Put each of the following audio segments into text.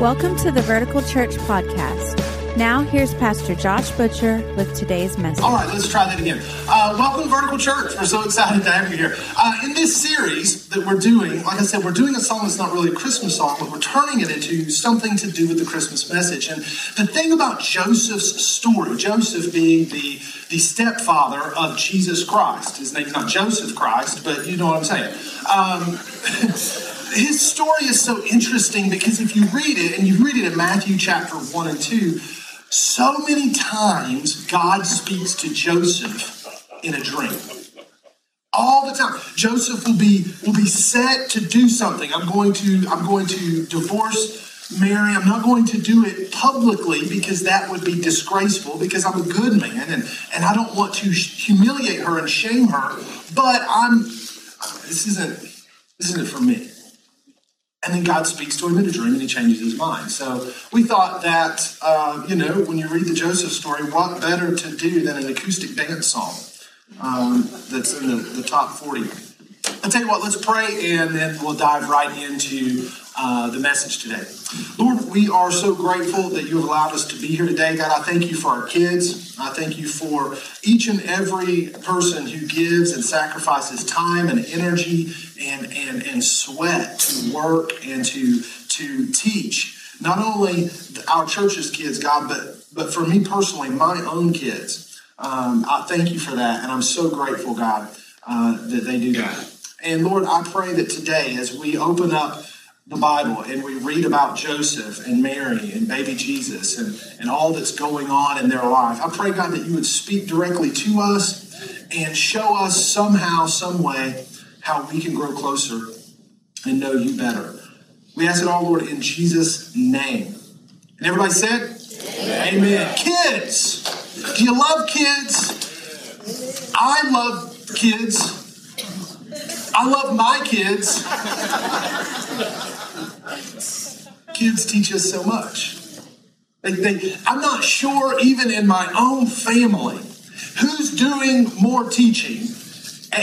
Welcome to the Vertical Church Podcast. Now, here's Pastor Josh Butcher with today's message. All right, let's try that again. Uh, welcome Vertical Church. We're so excited to have you here. Uh, in this series that we're doing, like I said, we're doing a song that's not really a Christmas song, but we're turning it into something to do with the Christmas message. And the thing about Joseph's story, Joseph being the, the stepfather of Jesus Christ, his name's not Joseph Christ, but you know what I'm saying. Um, his story is so interesting because if you read it, and you read it in Matthew chapter 1 and 2, so many times God speaks to Joseph in a dream. All the time. Joseph will be will be set to do something. I'm going to I'm going to divorce Mary. I'm not going to do it publicly because that would be disgraceful because I'm a good man and, and I don't want to humiliate her and shame her. But I'm this isn't this isn't for me. And then God speaks to him in a dream and he changes his mind. So we thought that, uh, you know, when you read the Joseph story, what better to do than an acoustic dance song um, that's in the, the top 40? I'll tell you what, let's pray and then we'll dive right into uh, the message today. Lord, we are so grateful that you have allowed us to be here today. God, I thank you for our kids. I thank you for each and every person who gives and sacrifices time and energy and, and, and sweat to work and to, to teach. Not only our church's kids, God, but, but for me personally, my own kids. Um, I thank you for that. And I'm so grateful, God, uh, that they do that. And Lord, I pray that today, as we open up the Bible and we read about Joseph and Mary and baby Jesus and, and all that's going on in their life, I pray, God, that you would speak directly to us and show us somehow, some way, how we can grow closer and know you better. We ask it all, Lord, in Jesus' name. And everybody said, Amen. Amen. Kids, do you love kids? I love kids. I love my kids. kids teach us so much. They, they, I'm not sure, even in my own family, who's doing more teaching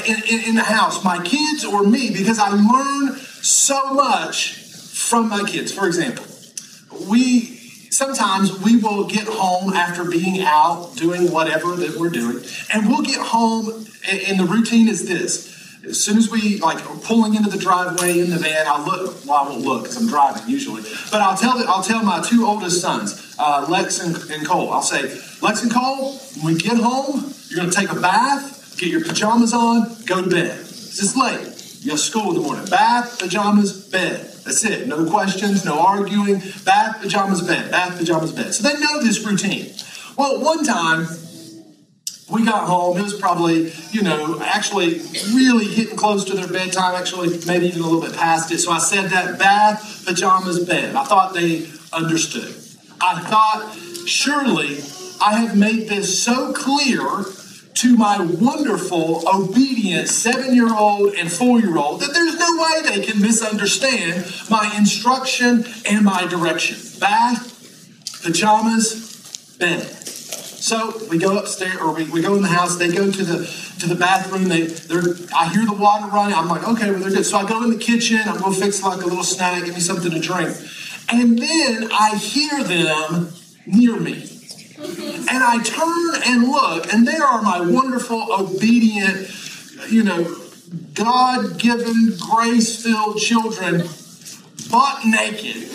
in, in, in the house, my kids or me, because I learn so much from my kids. For example, we sometimes we will get home after being out doing whatever that we're doing, and we'll get home, and the routine is this as soon as we like pulling into the driveway in the van, I'll look. Well, I won't look because I'm driving usually. But I'll tell the, I'll tell my two oldest sons, uh, Lex and, and Cole. I'll say, Lex and Cole, when we get home, you're going to take a bath, get your pajamas on, go to bed. It's late. You have school in the morning. Bath, pajamas, bed. That's it. No questions, no arguing. Bath, pajamas, bed. Bath, pajamas, bed. So they know this routine. Well, one time we got home. It was probably, you know, actually really hitting close to their bedtime, actually, maybe even a little bit past it. So I said that bath, pajamas, bed. I thought they understood. I thought, surely I have made this so clear to my wonderful, obedient seven year old and four year old that there's no way they can misunderstand my instruction and my direction. Bath, pajamas, bed. So we go upstairs, or we, we go in the house. They go to the to the bathroom. They they're I hear the water running. I'm like, okay, well they're good. So I go in the kitchen. I'm gonna fix like a little snack, give me something to drink, and then I hear them near me. And I turn and look, and there are my wonderful, obedient, you know, God given, grace filled children butt naked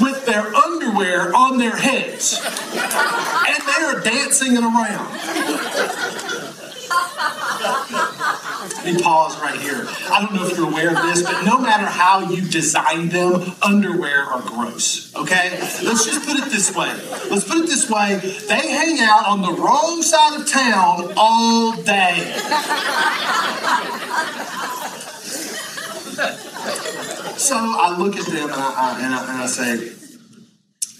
with their underwear on their heads. And they are dancing it around. Let me pause right here. I don't know if you're aware of this, but no matter how you design them, underwear are gross. Okay? Let's just put it this way. Let's put it this way. They hang out on the wrong side of town all day. So I look at them and I, and I, and I say,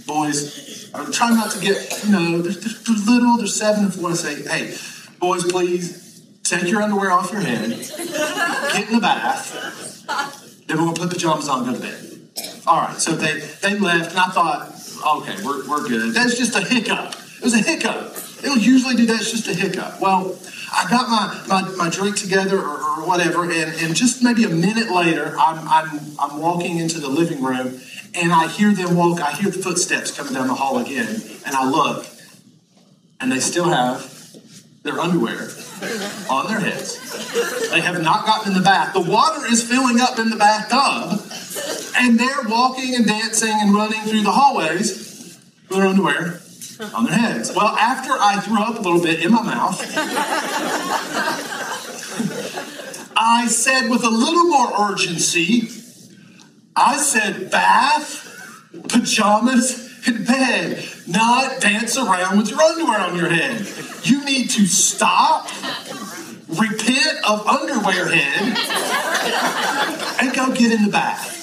boys, I'm trying not to get, you know, they're, they're little, they're seven and four. I say, hey, boys, please take your underwear off your head, get in the bath, then we're going to put pajamas on and go to bed. All right, so they, they left, and I thought, okay, we're, we're good. That's just a hiccup. It was a hiccup. It'll usually do that. It's just a hiccup. Well, I got my, my, my drink together or, or whatever, and, and just maybe a minute later, I'm, I'm, I'm walking into the living room and I hear them walk, I hear the footsteps coming down the hall again, and I look, and they still have their underwear on their heads. They have not gotten in the bath. The water is filling up in the bathtub, and they're walking and dancing and running through the hallways with their underwear on their heads. Well, after I threw up a little bit in my mouth, I said with a little more urgency, I said bath, pajamas, and bed, not dance around with your underwear on your head. You need to stop, repent of underwear head, and go get in the bath.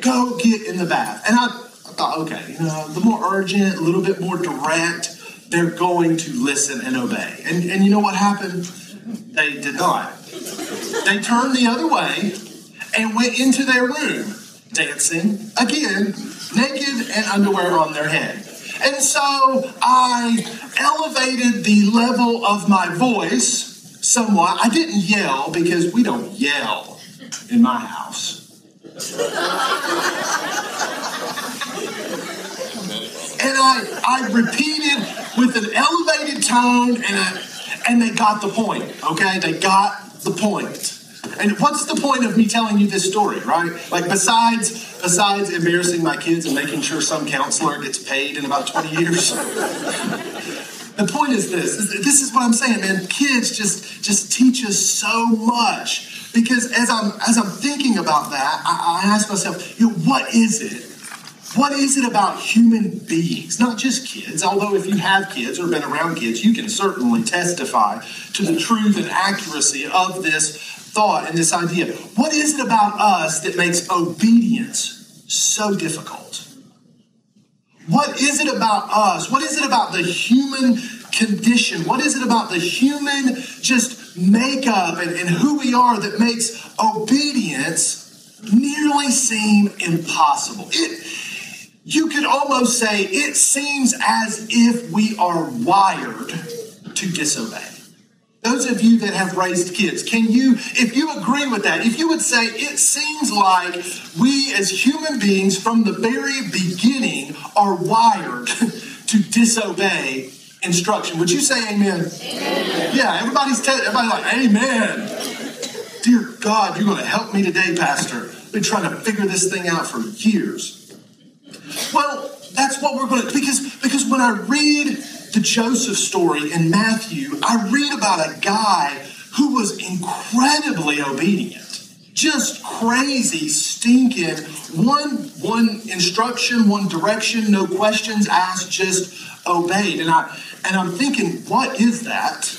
Go get in the bath. And I, I thought, okay, you know, little more urgent, a little bit more direct. They're going to listen and obey. And, and you know what happened? They did not. They turned the other way and went into their room, dancing again, naked and underwear on their head. And so I elevated the level of my voice somewhat. I didn't yell because we don't yell in my house. And I, I repeated with an elevated tone, and, I, and they got the point, okay? They got the point. And what's the point of me telling you this story, right? Like besides besides embarrassing my kids and making sure some counselor gets paid in about 20 years. the point is this. This is what I'm saying, man. Kids just just teach us so much. Because as I'm as I'm thinking about that, I, I ask myself, you know, what is it what is it about human beings, not just kids? Although, if you have kids or been around kids, you can certainly testify to the truth and accuracy of this thought and this idea. What is it about us that makes obedience so difficult? What is it about us? What is it about the human condition? What is it about the human just makeup and, and who we are that makes obedience nearly seem impossible? It, you could almost say it seems as if we are wired to disobey. Those of you that have raised kids, can you, if you agree with that, if you would say it seems like we as human beings from the very beginning are wired to disobey instruction, would you say amen? amen. Yeah, everybody's, te- everybody's like, amen. Dear God, you're going to help me today, Pastor. I've been trying to figure this thing out for years. Well, that's what we're going to, because, because when I read the Joseph story in Matthew, I read about a guy who was incredibly obedient. Just crazy, stinking, one one instruction, one direction, no questions asked, just obeyed. And I and I'm thinking, what is that?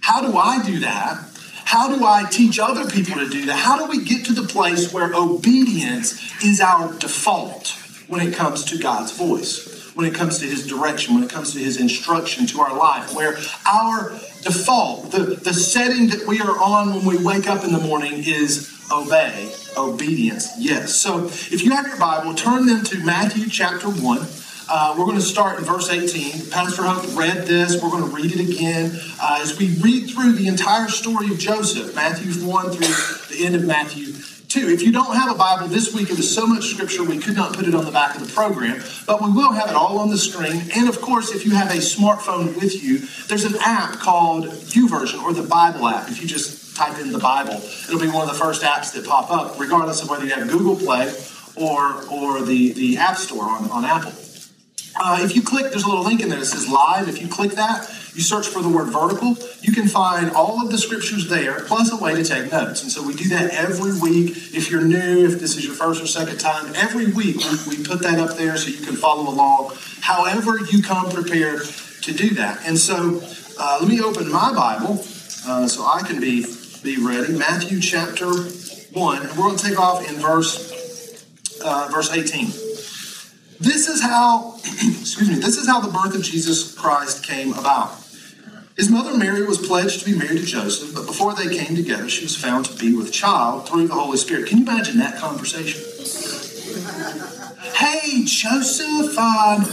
How do I do that? How do I teach other people to do that? How do we get to the place where obedience is our default when it comes to God's voice? when it comes to his direction, when it comes to his instruction to our life, where our default, the, the setting that we are on when we wake up in the morning is obey, obedience. Yes. So if you have your Bible, turn them to Matthew chapter 1. Uh, we're going to start in verse 18. Pastor Hope read this. We're going to read it again uh, as we read through the entire story of Joseph, Matthew 1 through the end of Matthew Two, if you don't have a Bible this week, it was so much scripture we could not put it on the back of the program, but we will have it all on the screen. And of course, if you have a smartphone with you, there's an app called YouVersion or the Bible app. If you just type in the Bible, it'll be one of the first apps that pop up, regardless of whether you have Google Play or or the, the App Store on, on Apple. Uh, if you click, there's a little link in there that says live. If you click that, you search for the word vertical, you can find all of the scriptures there, plus a way to take notes. And so we do that every week. If you're new, if this is your first or second time, every week we, we put that up there so you can follow along however you come prepared to do that. And so uh, let me open my Bible uh, so I can be, be ready. Matthew chapter 1, and we're going to take off in verse, uh, verse 18. This is how, excuse me, this is how the birth of Jesus Christ came about. His mother Mary was pledged to be married to Joseph, but before they came together, she was found to be with child through the Holy Spirit. Can you imagine that conversation? Hey, Joseph, um,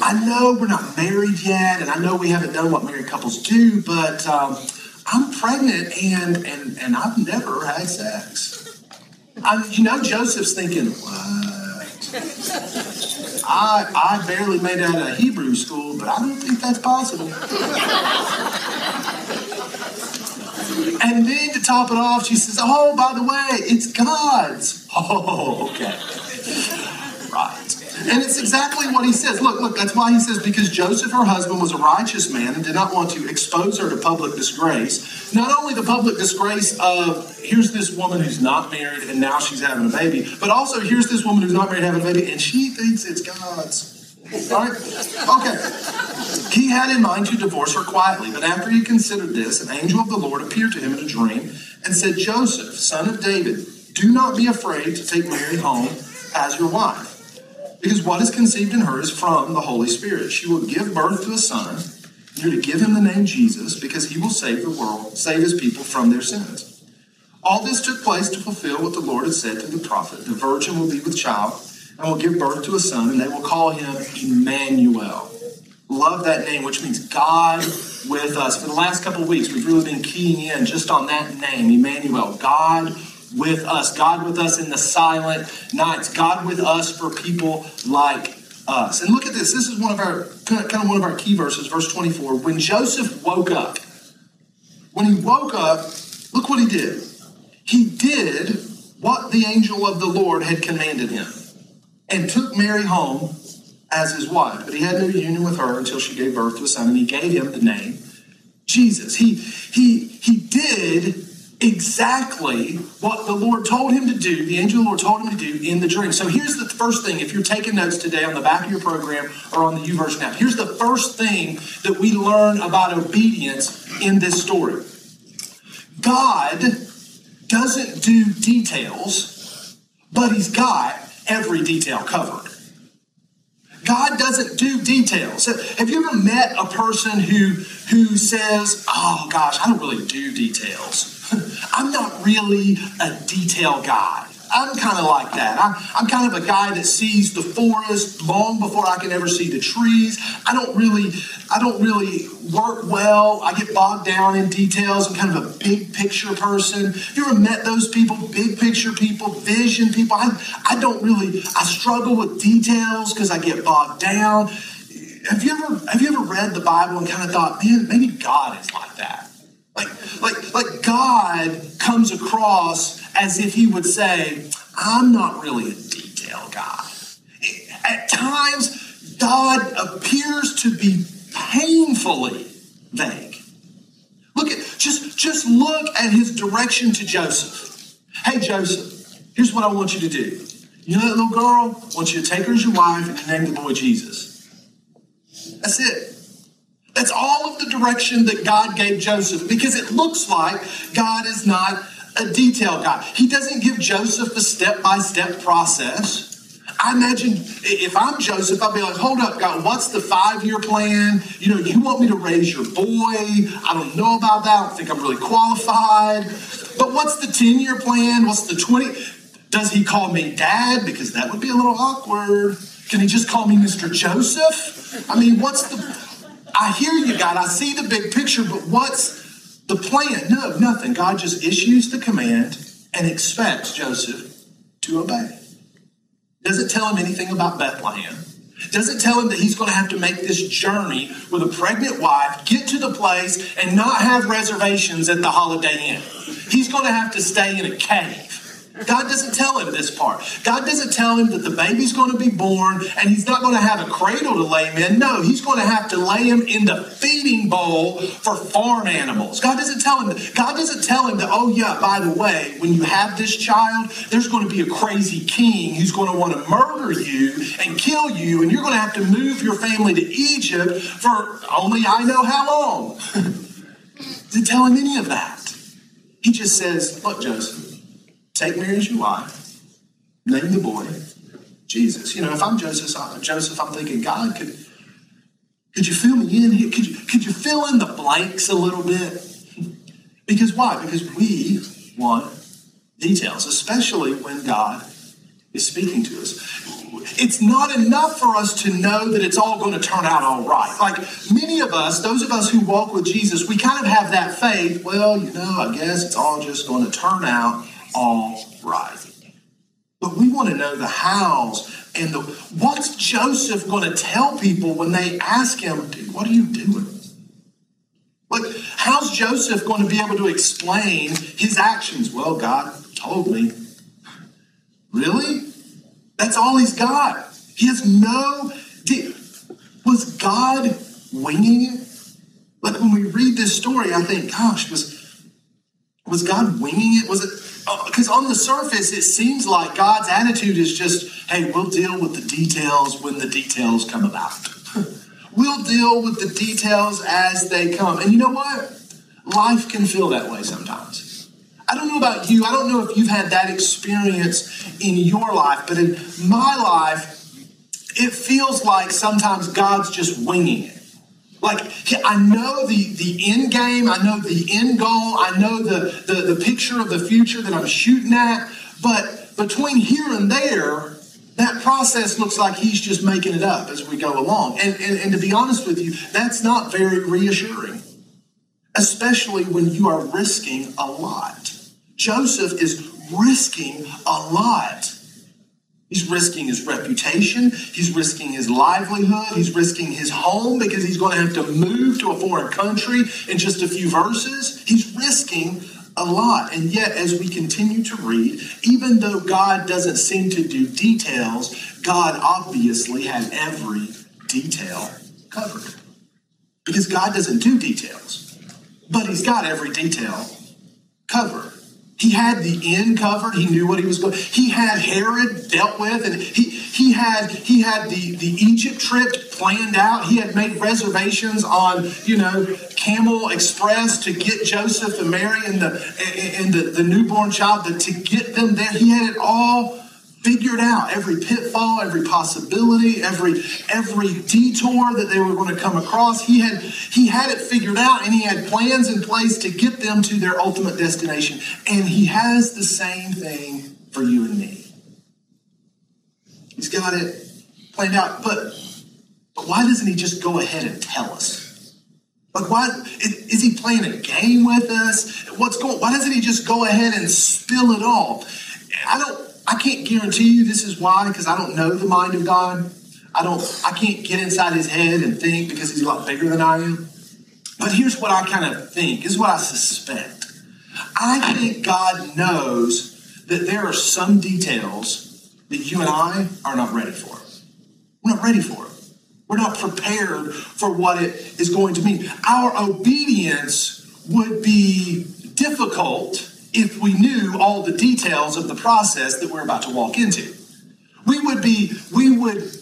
I know we're not married yet, and I know we haven't done what married couples do, but um, I'm pregnant and, and, and I've never had sex. I, you know, Joseph's thinking, what? I, I barely made out of Hebrew school, but I don't think that's possible. And then to top it off, she says, Oh, by the way, it's God's. Oh, okay. Right. And it's exactly what he says. Look, look, that's why he says, because Joseph, her husband, was a righteous man and did not want to expose her to public disgrace. Not only the public disgrace of, here's this woman who's not married and now she's having a baby, but also here's this woman who's not married having a baby and she thinks it's God's. Right? Okay. He had in mind to divorce her quietly, but after he considered this, an angel of the Lord appeared to him in a dream and said, Joseph, son of David, do not be afraid to take Mary home as your wife because what is conceived in her is from the Holy Spirit. She will give birth to a son. You're to give him the name Jesus because he will save the world, save his people from their sins. All this took place to fulfill what the Lord had said to the prophet. The virgin will be with child and will give birth to a son, and they will call him Emmanuel. Love that name, which means God with us. For the last couple of weeks, we've really been keying in just on that name, Emmanuel, God with us. God with us in the silent nights. God with us for people like us. And look at this. This is one of our kind of one of our key verses, verse 24. When Joseph woke up, when he woke up, look what he did. He did what the angel of the Lord had commanded him and took Mary home as his wife. But he had no union with her until she gave birth to a son, and he gave him the name Jesus. He he he did exactly what the Lord told him to do, the angel of the Lord told him to do in the dream. So here's the first thing, if you're taking notes today on the back of your program or on the YouVersion app, here's the first thing that we learn about obedience in this story. God doesn't do details, but he's got every detail covered. God doesn't do details. Have you ever met a person who who says, "Oh gosh, I don't really do details." I'm not really a detail guy. I'm kind of like that. I'm, I'm kind of a guy that sees the forest long before I can ever see the trees. I don't really, I don't really work well. I get bogged down in details. I'm kind of a big picture person. You ever met those people? Big picture people, vision people. I, I don't really, I struggle with details because I get bogged down. Have you ever, have you ever read the Bible and kind of thought, man, maybe God is like that? Like, like, like God comes across as if he would say, I'm not really a detail guy. At times, God appears to be painfully vague. Look at just just look at his direction to Joseph. Hey Joseph, here's what I want you to do. You know that little girl? I want you to take her as your wife and name the boy Jesus. That's it. That's all of the direction that God gave Joseph because it looks like God is not a detail guy. He doesn't give Joseph a step by step process. I imagine if I'm Joseph, I'd be like, hold up, God, what's the five year plan? You know, you want me to raise your boy. I don't know about that. I don't think I'm really qualified. But what's the 10 year plan? What's the 20? Does he call me dad? Because that would be a little awkward. Can he just call me Mr. Joseph? I mean, what's the I hear you, God. I see the big picture, but what's the plan? No, nothing. God just issues the command and expects Joseph to obey. Doesn't tell him anything about Bethlehem. Doesn't tell him that he's going to have to make this journey with a pregnant wife, get to the place, and not have reservations at the Holiday Inn. He's going to have to stay in a cave. God doesn't tell him this part. God doesn't tell him that the baby's going to be born and he's not going to have a cradle to lay him in. No, he's going to have to lay him in the feeding bowl for farm animals. God doesn't tell him that. God doesn't tell him that, oh, yeah, by the way, when you have this child, there's going to be a crazy king who's going to want to murder you and kill you, and you're going to have to move your family to Egypt for only I know how long. doesn't tell him any of that. He just says, look, Joseph, Take Mary as your wife. Name the boy Jesus. You know, if I'm Joseph, I'm, Joseph, I'm thinking, God, could could you fill me in here? Could you could you fill in the blanks a little bit? Because why? Because we want details, especially when God is speaking to us. It's not enough for us to know that it's all going to turn out all right. Like many of us, those of us who walk with Jesus, we kind of have that faith. Well, you know, I guess it's all just going to turn out all right. But we want to know the hows and the what's Joseph going to tell people when they ask him, dude, what are you doing? Like, how's Joseph going to be able to explain his actions? Well, God told me. Really? That's all he's got. He has no. Was God winging it? Like when we read this story, I think, gosh, was was God winging it? Was it because uh, on the surface it seems like God's attitude is just, hey, we'll deal with the details when the details come about. we'll deal with the details as they come. And you know what? Life can feel that way sometimes. I don't know about you. I don't know if you've had that experience in your life, but in my life, it feels like sometimes God's just winging it. Like I know the the end game, I know the end goal, I know the, the the picture of the future that I'm shooting at, but between here and there, that process looks like he's just making it up as we go along. And, and, and to be honest with you, that's not very reassuring, especially when you are risking a lot. Joseph is risking a lot He's risking his reputation. He's risking his livelihood. He's risking his home because he's going to have to move to a foreign country in just a few verses. He's risking a lot. And yet, as we continue to read, even though God doesn't seem to do details, God obviously had every detail covered. Because God doesn't do details, but He's got every detail covered. He had the end covered. He knew what he was going. He had Herod dealt with, and he he had he had the the Egypt trip planned out. He had made reservations on you know Camel Express to get Joseph and Mary and the and the, the newborn child to, to get them there. He had it all figured out every pitfall, every possibility, every every detour that they were going to come across. He had he had it figured out and he had plans in place to get them to their ultimate destination. And he has the same thing for you and me. He's got it planned out, but but why doesn't he just go ahead and tell us? Like, why is he playing a game with us? What's going? Why doesn't he just go ahead and spill it all? I don't. I can't guarantee you this is why, because I don't know the mind of God. I don't, I can't get inside his head and think because he's a lot bigger than I am. But here's what I kind of think. This is what I suspect. I think God knows that there are some details that you and I are not ready for. We're not ready for it. We're not prepared for what it is going to mean. Our obedience would be difficult if we knew all the details of the process that we're about to walk into. We would be, we would,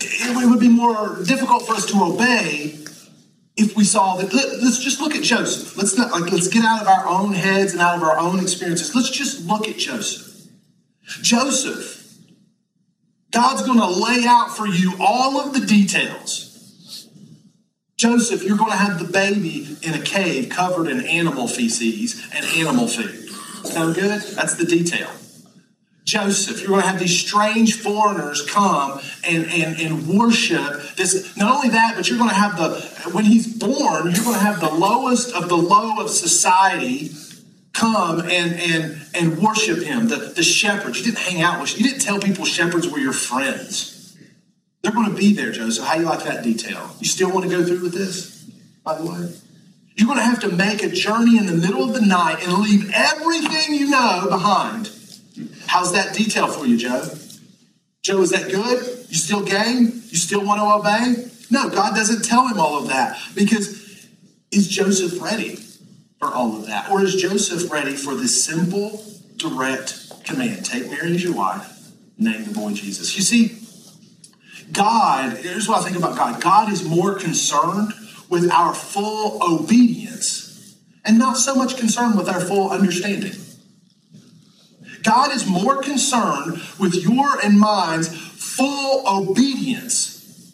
it would be more difficult for us to obey if we saw that. Let, us just look at Joseph. Let's not like let's get out of our own heads and out of our own experiences. Let's just look at Joseph. Joseph, God's going to lay out for you all of the details Joseph, you're going to have the baby in a cave covered in animal feces and animal food. Sound good? That's the detail. Joseph, you're going to have these strange foreigners come and, and, and worship this. Not only that, but you're going to have the, when he's born, you're going to have the lowest of the low of society come and and and worship him. The, the shepherds. You didn't hang out with, you didn't tell people shepherds were your friends. They're going to be there, Joseph. How you like that detail? You still want to go through with this, by the way? You're going to have to make a journey in the middle of the night and leave everything you know behind. How's that detail for you, Joe? Joe, is that good? You still game? You still want to obey? No, God doesn't tell him all of that because is Joseph ready for all of that? Or is Joseph ready for this simple, direct command? Take Mary as your wife, name the boy Jesus. You see, God, here's what I think about God God is more concerned with our full obedience and not so much concerned with our full understanding. God is more concerned with your and mine's full obedience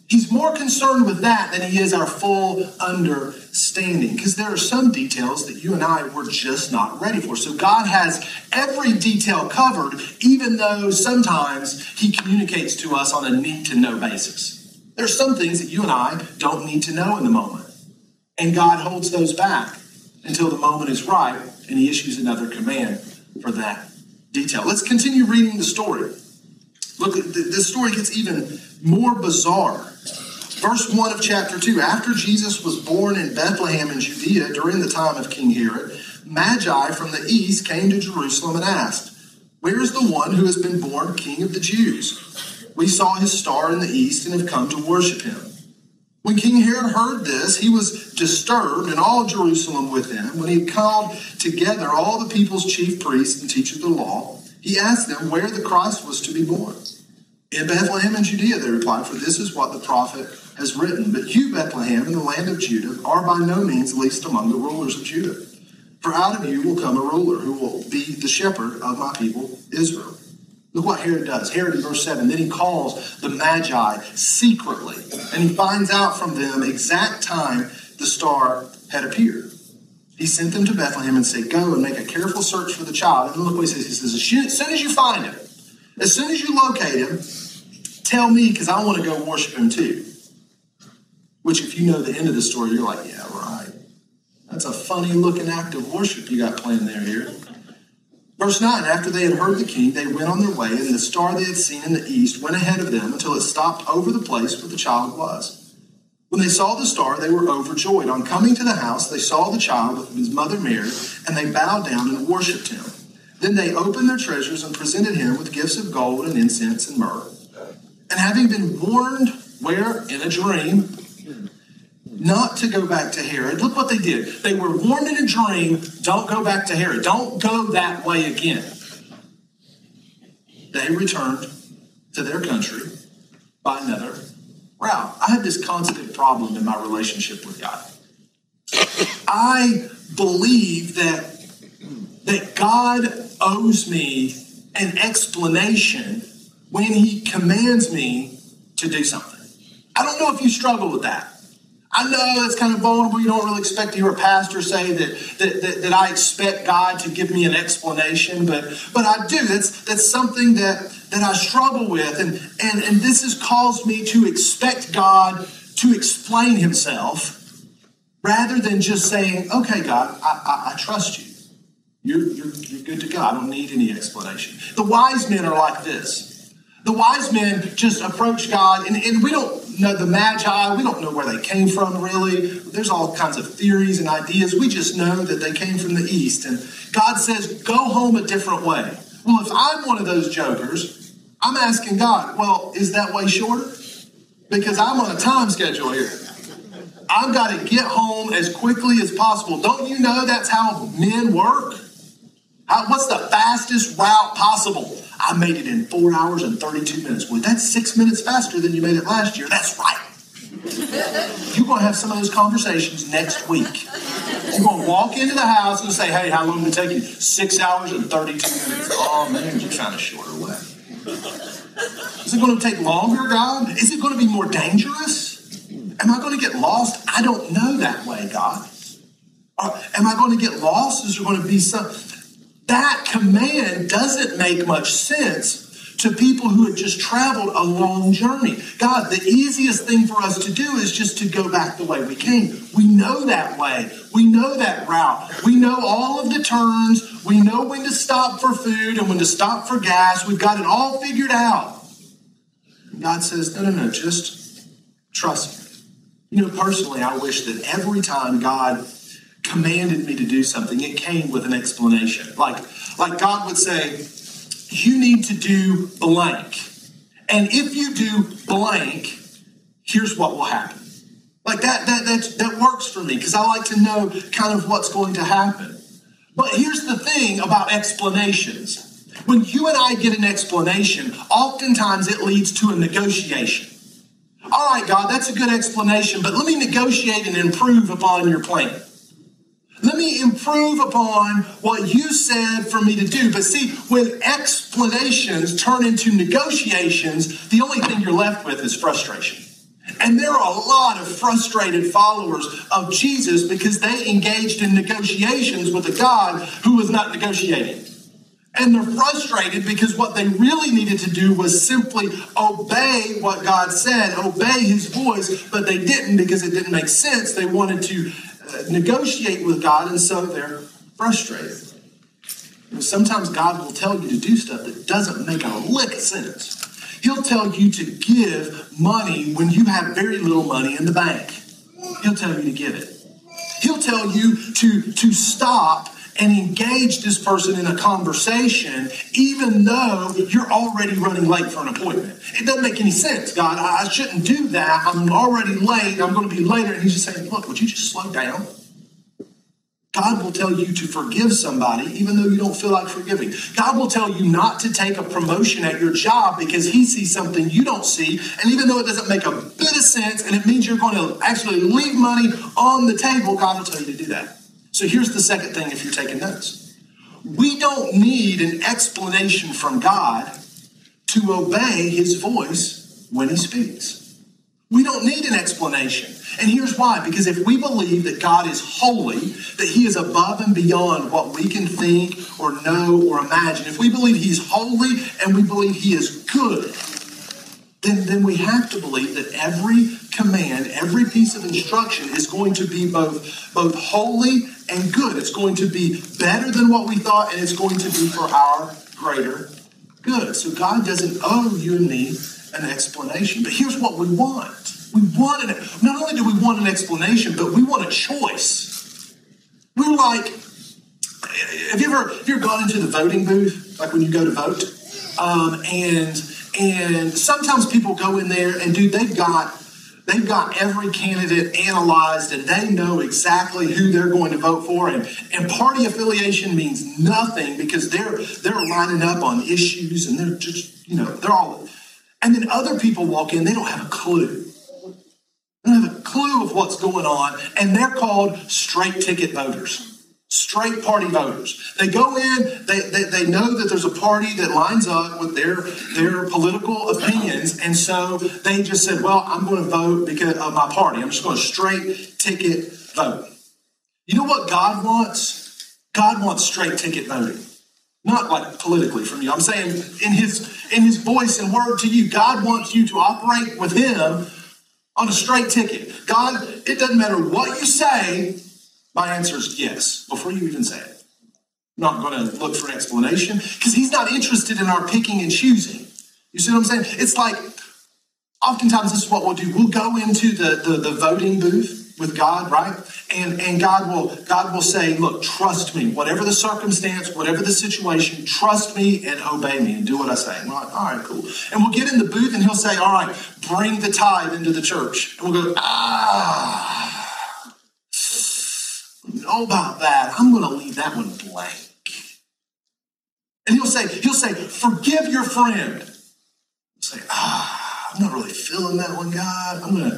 He's more concerned with that than he is our full understanding because there are some details that you and I were just not ready for. So God has every detail covered, even though sometimes he communicates to us on a need to know basis. There are some things that you and I don't need to know in the moment. And God holds those back until the moment is right and he issues another command for that detail. Let's continue reading the story. Look, the story gets even more bizarre. Verse 1 of chapter 2 After Jesus was born in Bethlehem in Judea during the time of King Herod, Magi from the east came to Jerusalem and asked, Where is the one who has been born King of the Jews? We saw his star in the east and have come to worship him. When King Herod heard this, he was disturbed, and all Jerusalem with him. When he had called together all the people's chief priests and teachers of the law, he asked them where the Christ was to be born. In Bethlehem in Judea, they replied, for this is what the prophet has written. But you, Bethlehem, in the land of Judah, are by no means least among the rulers of Judah. For out of you will come a ruler who will be the shepherd of my people Israel. Look what Herod does. Herod in verse 7, then he calls the Magi secretly, and he finds out from them exact time the star had appeared. He sent them to Bethlehem and said, Go and make a careful search for the child. And look what he says. He says, As soon as you find him, as soon as you locate him, tell me because I want to go worship him too. Which, if you know the end of the story, you're like, Yeah, right. That's a funny looking act of worship you got planned there here. Verse 9 After they had heard the king, they went on their way, and the star they had seen in the east went ahead of them until it stopped over the place where the child was. When they saw the star, they were overjoyed. On coming to the house, they saw the child with his mother Mary, and they bowed down and worshipped him. Then they opened their treasures and presented him with gifts of gold and incense and myrrh. And having been warned, where? In a dream, not to go back to Herod. Look what they did. They were warned in a dream don't go back to Herod. Don't go that way again. They returned to their country by another route. I have this constant problem in my relationship with God. I believe that that God owes me an explanation when he commands me to do something. I don't know if you struggle with that. I know that's kind of vulnerable. You don't really expect to hear a pastor say that, that, that, that, I expect God to give me an explanation, but, but I do. That's, that's something that, that I struggle with. And, and, and this has caused me to expect God to explain himself rather than just saying, okay, God, I, I, I trust you. You're, you're, you're good to go. I don't need any explanation. The wise men are like this. The wise men just approach God, and, and we don't know the Magi, we don't know where they came from really. There's all kinds of theories and ideas. We just know that they came from the East. And God says, go home a different way. Well, if I'm one of those jokers, I'm asking God, well, is that way shorter? Because I'm on a time schedule here. I've got to get home as quickly as possible. Don't you know that's how men work? How, what's the fastest route possible? I made it in four hours and 32 minutes. Well, that's six minutes faster than you made it last year. That's right. You're going to have some of those conversations next week. You're going to walk into the house and say, hey, how long did it take you? Six hours and 32 minutes. Oh, man, you're trying to shorter way. Is it going to take longer, God? Is it going to be more dangerous? Am I going to get lost? I don't know that way, God. Or am I going to get lost? Is there going to be some that command doesn't make much sense to people who had just traveled a long journey. God, the easiest thing for us to do is just to go back the way we came. We know that way. We know that route. We know all of the turns. We know when to stop for food and when to stop for gas. We've got it all figured out. God says, no, no, no, just trust me. You know, personally, I wish that every time God commanded me to do something, it came with an explanation. Like, like God would say, You need to do blank. And if you do blank, here's what will happen. Like that, that, that, that works for me because I like to know kind of what's going to happen. But here's the thing about explanations. When you and I get an explanation, oftentimes it leads to a negotiation. All right, God, that's a good explanation, but let me negotiate and improve upon your plan. Let me improve upon what you said for me to do. But see, when explanations turn into negotiations, the only thing you're left with is frustration. And there are a lot of frustrated followers of Jesus because they engaged in negotiations with a God who was not negotiating. And they're frustrated because what they really needed to do was simply obey what God said, obey his voice, but they didn't because it didn't make sense. They wanted to uh, negotiate with God, and so they're frustrated. Sometimes God will tell you to do stuff that doesn't make a lick of sense. He'll tell you to give money when you have very little money in the bank. He'll tell you to give it. He'll tell you to, to stop and engage this person in a conversation, even though you're already running late for an appointment. It doesn't make any sense, God. I shouldn't do that. I'm already late. I'm going to be later. And he's just saying, Look, would you just slow down? God will tell you to forgive somebody even though you don't feel like forgiving. God will tell you not to take a promotion at your job because he sees something you don't see. And even though it doesn't make a bit of sense and it means you're going to actually leave money on the table, God will tell you to do that. So here's the second thing if you're taking notes. We don't need an explanation from God to obey his voice when he speaks. We don't need an explanation. And here's why because if we believe that God is holy, that He is above and beyond what we can think or know or imagine, if we believe He's holy and we believe He is good, then, then we have to believe that every command, every piece of instruction is going to be both, both holy and good. It's going to be better than what we thought, and it's going to be for our greater good. So God doesn't owe you and me an explanation. But here's what we want. We want an, not only do we want an explanation, but we want a choice. We're like, have you ever, have you ever gone into the voting booth, like when you go to vote? Um, and and sometimes people go in there and dude, they've got they've got every candidate analyzed and they know exactly who they're going to vote for and, and party affiliation means nothing because they're they're lining up on issues and they're just you know they're all and then other people walk in, they don't have a clue. They don't have a clue of what's going on, and they're called straight ticket voters. Straight party voters. They go in, they, they, they know that there's a party that lines up with their, their political opinions, and so they just said, Well, I'm going to vote because of my party. I'm just going to straight ticket vote. You know what God wants? God wants straight ticket voting. Not like politically from you. I'm saying in his in his voice and word to you. God wants you to operate with him on a straight ticket. God, it doesn't matter what you say, my answer is yes, before you even say it. I'm not going to look for an explanation because he's not interested in our picking and choosing. You see what I'm saying? It's like oftentimes this is what we'll do. We'll go into the, the, the voting booth with God, right? And and God will God will say, look, trust me, whatever the circumstance, whatever the situation, trust me and obey me and do what I say. And we're like, all right, cool. And we'll get in the booth and he'll say, all right, bring the tithe into the church. And we'll go, ah, know about that. I'm going to leave that one blank. And he'll say, he'll say, forgive your friend. We'll say, ah, I'm not really feeling that one, God. I'm going to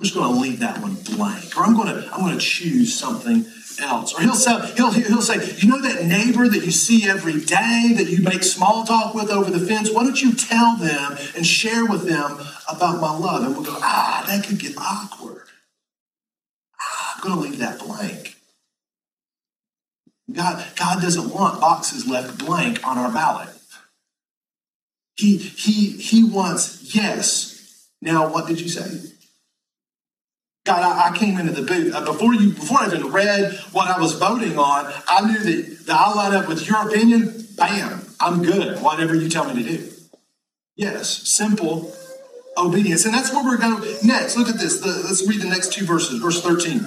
I'm just going to leave that one blank, or I'm going to I'm going to choose something else. Or he'll say he'll he'll say, you know that neighbor that you see every day that you make small talk with over the fence. Why don't you tell them and share with them about my love? And we'll go, ah, that could get awkward. Ah, I'm going to leave that blank. God, God doesn't want boxes left blank on our ballot. He, he, he wants yes. Now, what did you say? God, I, I came into the booth uh, before you before I even read what I was voting on. I knew that, that I line up with your opinion. Bam, I'm good. Whatever you tell me to do. Yes, simple obedience, and that's where we're going next. Look at this. The, let's read the next two verses. Verse thirteen.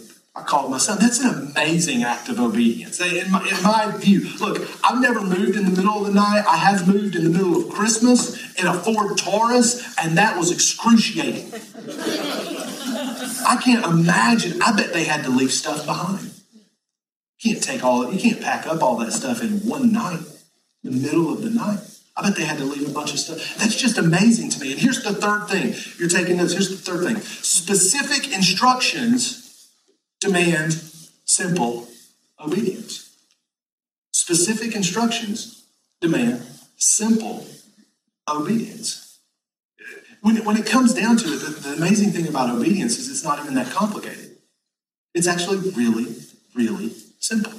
I called my son. That's an amazing act of obedience. In my, in my, view, look, I've never moved in the middle of the night. I have moved in the middle of Christmas in a Ford Taurus, and that was excruciating. I can't imagine. I bet they had to leave stuff behind. You can't take all. You can't pack up all that stuff in one night, in the middle of the night. I bet they had to leave a bunch of stuff. That's just amazing to me. And here's the third thing. You're taking notes. Here's the third thing. Specific instructions demand simple obedience. Specific instructions demand simple obedience. When it, when it comes down to it, the, the amazing thing about obedience is it's not even that complicated. It's actually really, really simple.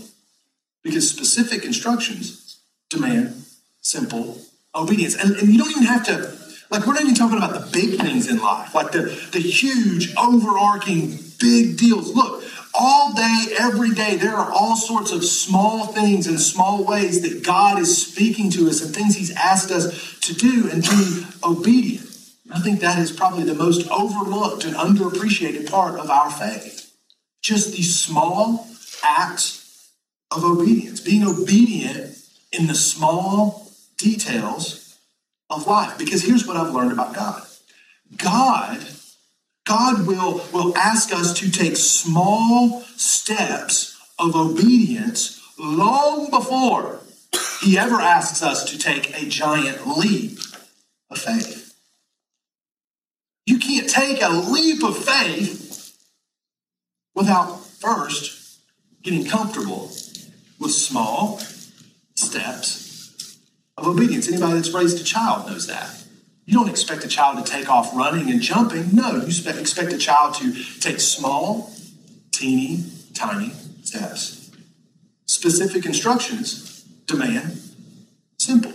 Because specific instructions demand simple obedience. And, and you don't even have to, like, we're not even talking about the big things in life, like the, the huge, overarching, big deals. Look, all day, every day, there are all sorts of small things and small ways that God is speaking to us and things He's asked us to do and be obedient. I think that is probably the most overlooked and underappreciated part of our faith. Just these small acts of obedience, being obedient in the small details of life. Because here's what I've learned about God God God will, will ask us to take small steps of obedience long before he ever asks us to take a giant leap of faith. You can't take a leap of faith without first getting comfortable with small steps of obedience. Anybody that's raised a child knows that. You don't expect a child to take off running and jumping. No, you expect a child to take small, teeny, tiny steps. Specific instructions demand simple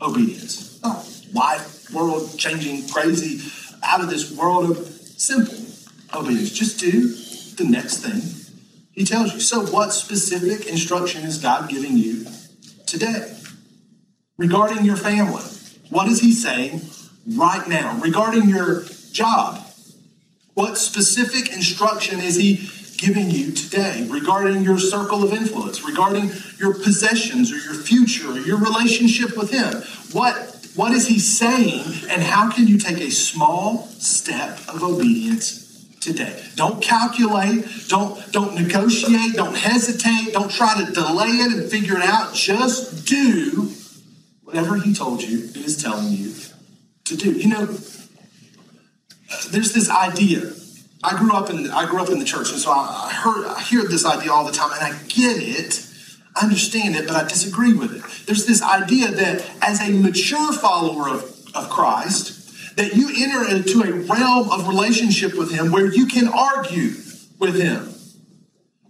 obedience. Oh, life, world changing, crazy, out of this world of simple obedience. Just do the next thing he tells you. So, what specific instruction is God giving you today regarding your family? What is he saying right now regarding your job? What specific instruction is he giving you today regarding your circle of influence, regarding your possessions or your future or your relationship with him? What, what is he saying, and how can you take a small step of obedience today? Don't calculate, don't, don't negotiate, don't hesitate, don't try to delay it and figure it out. Just do whatever he told you and is telling you to do. You know, there's this idea. I grew up in I grew up in the church, and so I heard I hear this idea all the time, and I get it. I understand it, but I disagree with it. There's this idea that as a mature follower of, of Christ, that you enter into a realm of relationship with him where you can argue with him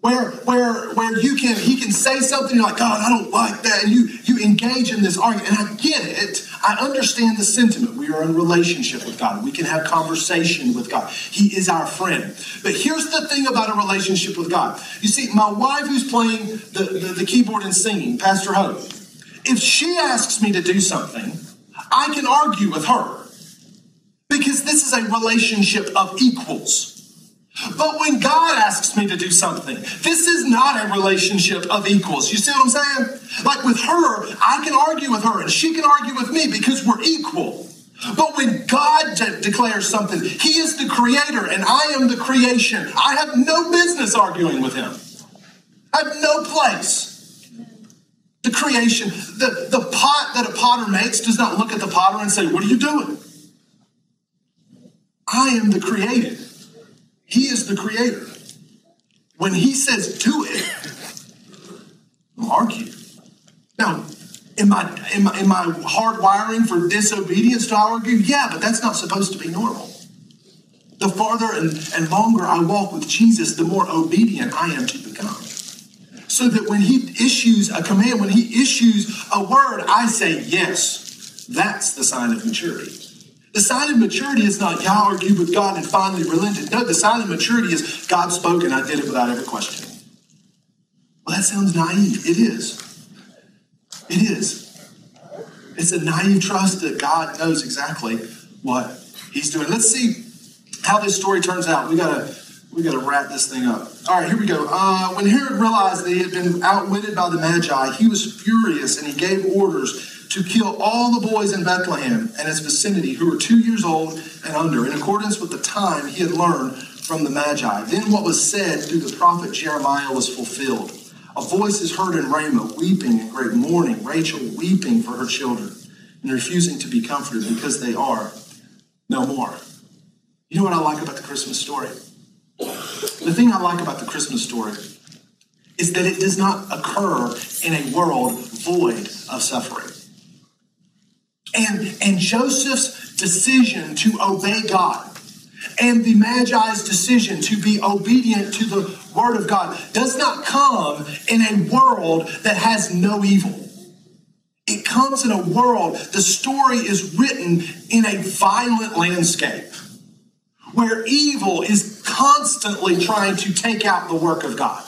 where where where you can he can say something you're like god i don't like that and you you engage in this argument. And i get it. I understand the sentiment. We are in relationship with god. We can have conversation with god. He is our friend. But here's the thing about a relationship with god. You see my wife who's playing the, the, the keyboard and singing pastor hope if she asks me to do something i can argue with her. Because this is a relationship of equals but when God asks me to do something, this is not a relationship of equals. You see what I'm saying? Like with her, I can argue with her and she can argue with me because we're equal. But when God de- declares something, He is the creator and I am the creation. I have no business arguing with Him. I have no place. The creation, the, the pot that a potter makes does not look at the potter and say, What are you doing? I am the created. He is the creator. When he says do it, I'll argue. Now, am I, am, I, am I hardwiring for disobedience to argue? Yeah, but that's not supposed to be normal. The farther and, and longer I walk with Jesus, the more obedient I am to become. So that when he issues a command, when he issues a word, I say yes. That's the sign of maturity. The sign of maturity is not y'all argued with God and finally relented. No, the sign of maturity is God spoke and I did it without ever questioning. Well, that sounds naive. It is. It is. It's a naive trust that God knows exactly what He's doing. Let's see how this story turns out. We gotta we gotta wrap this thing up. All right, here we go. Uh, when Herod realized that he had been outwitted by the Magi, he was furious and he gave orders to kill all the boys in Bethlehem and its vicinity who were two years old and under, in accordance with the time he had learned from the Magi. Then what was said through the prophet Jeremiah was fulfilled. A voice is heard in Ramah, weeping in great mourning, Rachel weeping for her children and refusing to be comforted because they are no more. You know what I like about the Christmas story? The thing I like about the Christmas story is that it does not occur in a world void of suffering. And, and Joseph's decision to obey God and the Magi's decision to be obedient to the Word of God does not come in a world that has no evil. It comes in a world, the story is written in a violent landscape where evil is constantly trying to take out the work of God.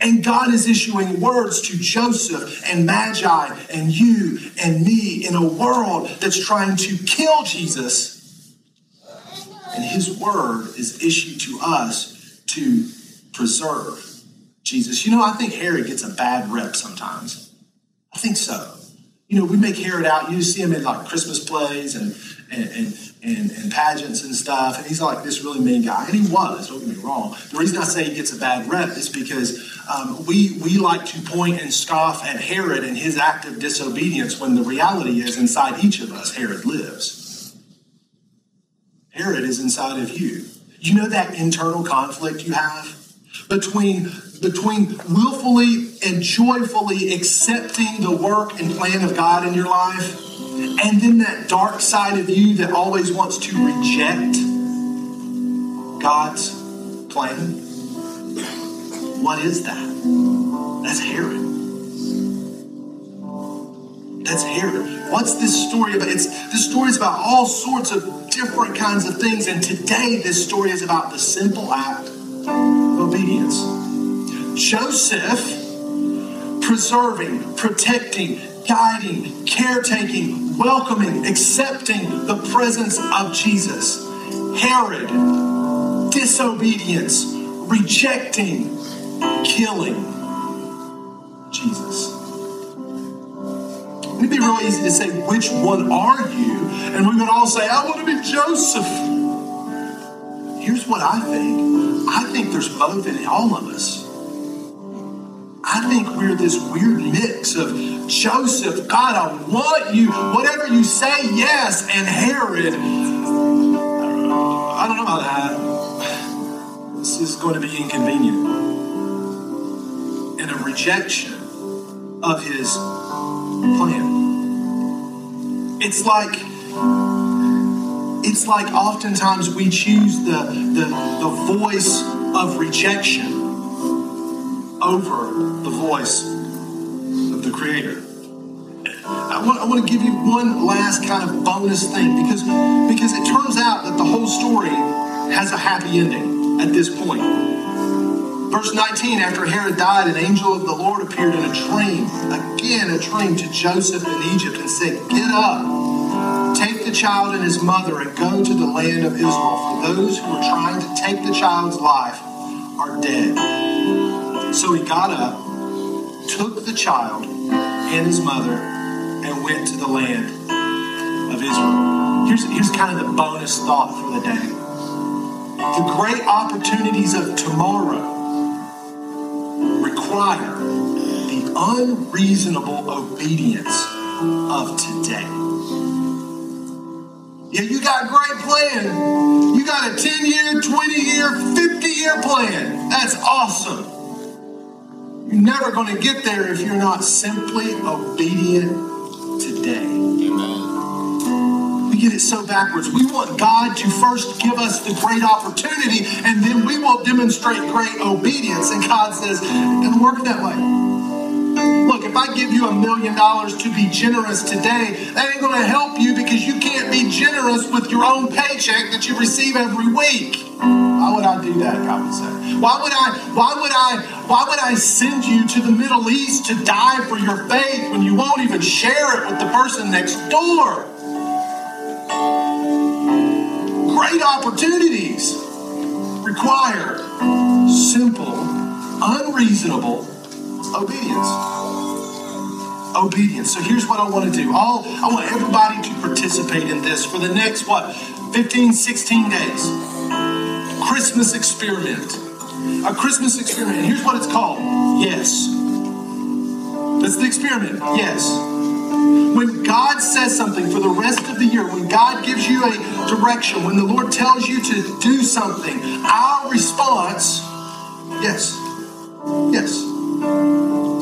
And God is issuing words to Joseph and Magi and you and me in a world that's trying to kill Jesus. And his word is issued to us to preserve Jesus. You know, I think Herod gets a bad rep sometimes. I think so. You know, we make Herod out, you see him in like Christmas plays and, and, and and, and pageants and stuff, and he's like this really mean guy, and he was. Don't get me wrong. The reason I say he gets a bad rep is because um, we we like to point and scoff at Herod and his act of disobedience when the reality is inside each of us, Herod lives. Herod is inside of you. You know that internal conflict you have between between willfully and joyfully accepting the work and plan of God in your life and then that dark side of you that always wants to reject God's plan. What is that? That's Herod. That's Herod. What's this story about? It's this story is about all sorts of different kinds of things, and today this story is about the simple act of obedience. Joseph preserving, protecting, guiding, caretaking, welcoming, accepting the presence of Jesus. Herod, disobedience, rejecting, killing Jesus. It'd be really easy to say, which one are you? And we would all say, I want to be Joseph. Here's what I think I think there's both in all of us. I think we're this weird mix of Joseph, God, I want you, whatever you say, yes, and Herod, I don't know about that. This is going to be inconvenient. And a rejection of his plan. It's like it's like oftentimes we choose the, the, the voice of rejection over the voice of the Creator. I want, I want to give you one last kind of bonus thing because, because it turns out that the whole story has a happy ending at this point. Verse 19 After Herod died, an angel of the Lord appeared in a dream, again a dream to Joseph in Egypt, and said, Get up, take the child and his mother, and go to the land of Israel, for those who are trying to take the child's life are dead. So he got up took the child and his mother and went to the land of Israel. Here's, here's kind of the bonus thought for the day. The great opportunities of tomorrow require the unreasonable obedience of today. Yeah, you got a great plan. You got a 10 year, 20 year, 50 year plan. That's awesome. You're never going to get there if you're not simply obedient today. Amen. We get it so backwards. We want God to first give us the great opportunity, and then we will demonstrate great obedience. And God says, it doesn't work that way. Look, if I give you a million dollars to be generous today, that ain't going to help you because you can't be generous with your own paycheck that you receive every week. Why would I do that? God would say. Why would I? Why would I? Why would I send you to the Middle East to die for your faith when you won't even share it with the person next door? Great opportunities require simple, unreasonable obedience. Obedience. So here's what I want to do. All I want everybody to participate in this for the next what 15, 16 days Christmas experiment. A Christmas experiment. Here's what it's called Yes. That's the experiment. Yes. When God says something for the rest of the year, when God gives you a direction, when the Lord tells you to do something, our response, yes. Yes.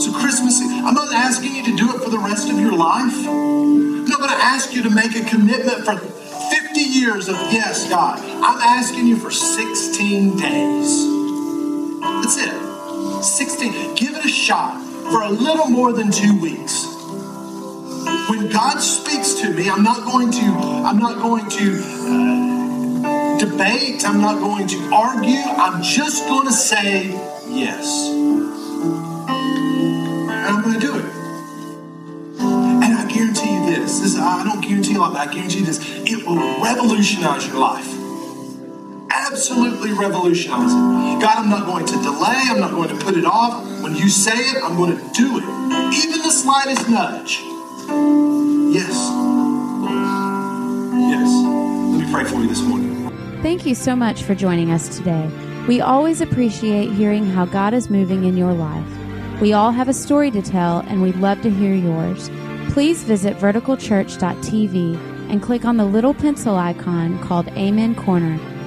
So, Christmas, I'm not asking you to do it for the rest of your life. I'm not going to ask you to make a commitment for 50 years of yes, God. I'm asking you for 16 days. That's it. 16. Give it a shot for a little more than two weeks. When God speaks to me, I'm not going to, I'm not going to uh, debate, I'm not going to argue, I'm just going to say yes. And I'm going to do it. And I guarantee you this, this I don't guarantee a lot, but I guarantee you this, it will revolutionize your life absolutely revolutionize it. God, I'm not going to delay. I'm not going to put it off. When you say it, I'm going to do it. Even the slightest nudge. Yes. Yes. Let me pray for you this morning. Thank you so much for joining us today. We always appreciate hearing how God is moving in your life. We all have a story to tell, and we'd love to hear yours. Please visit verticalchurch.tv and click on the little pencil icon called Amen Corner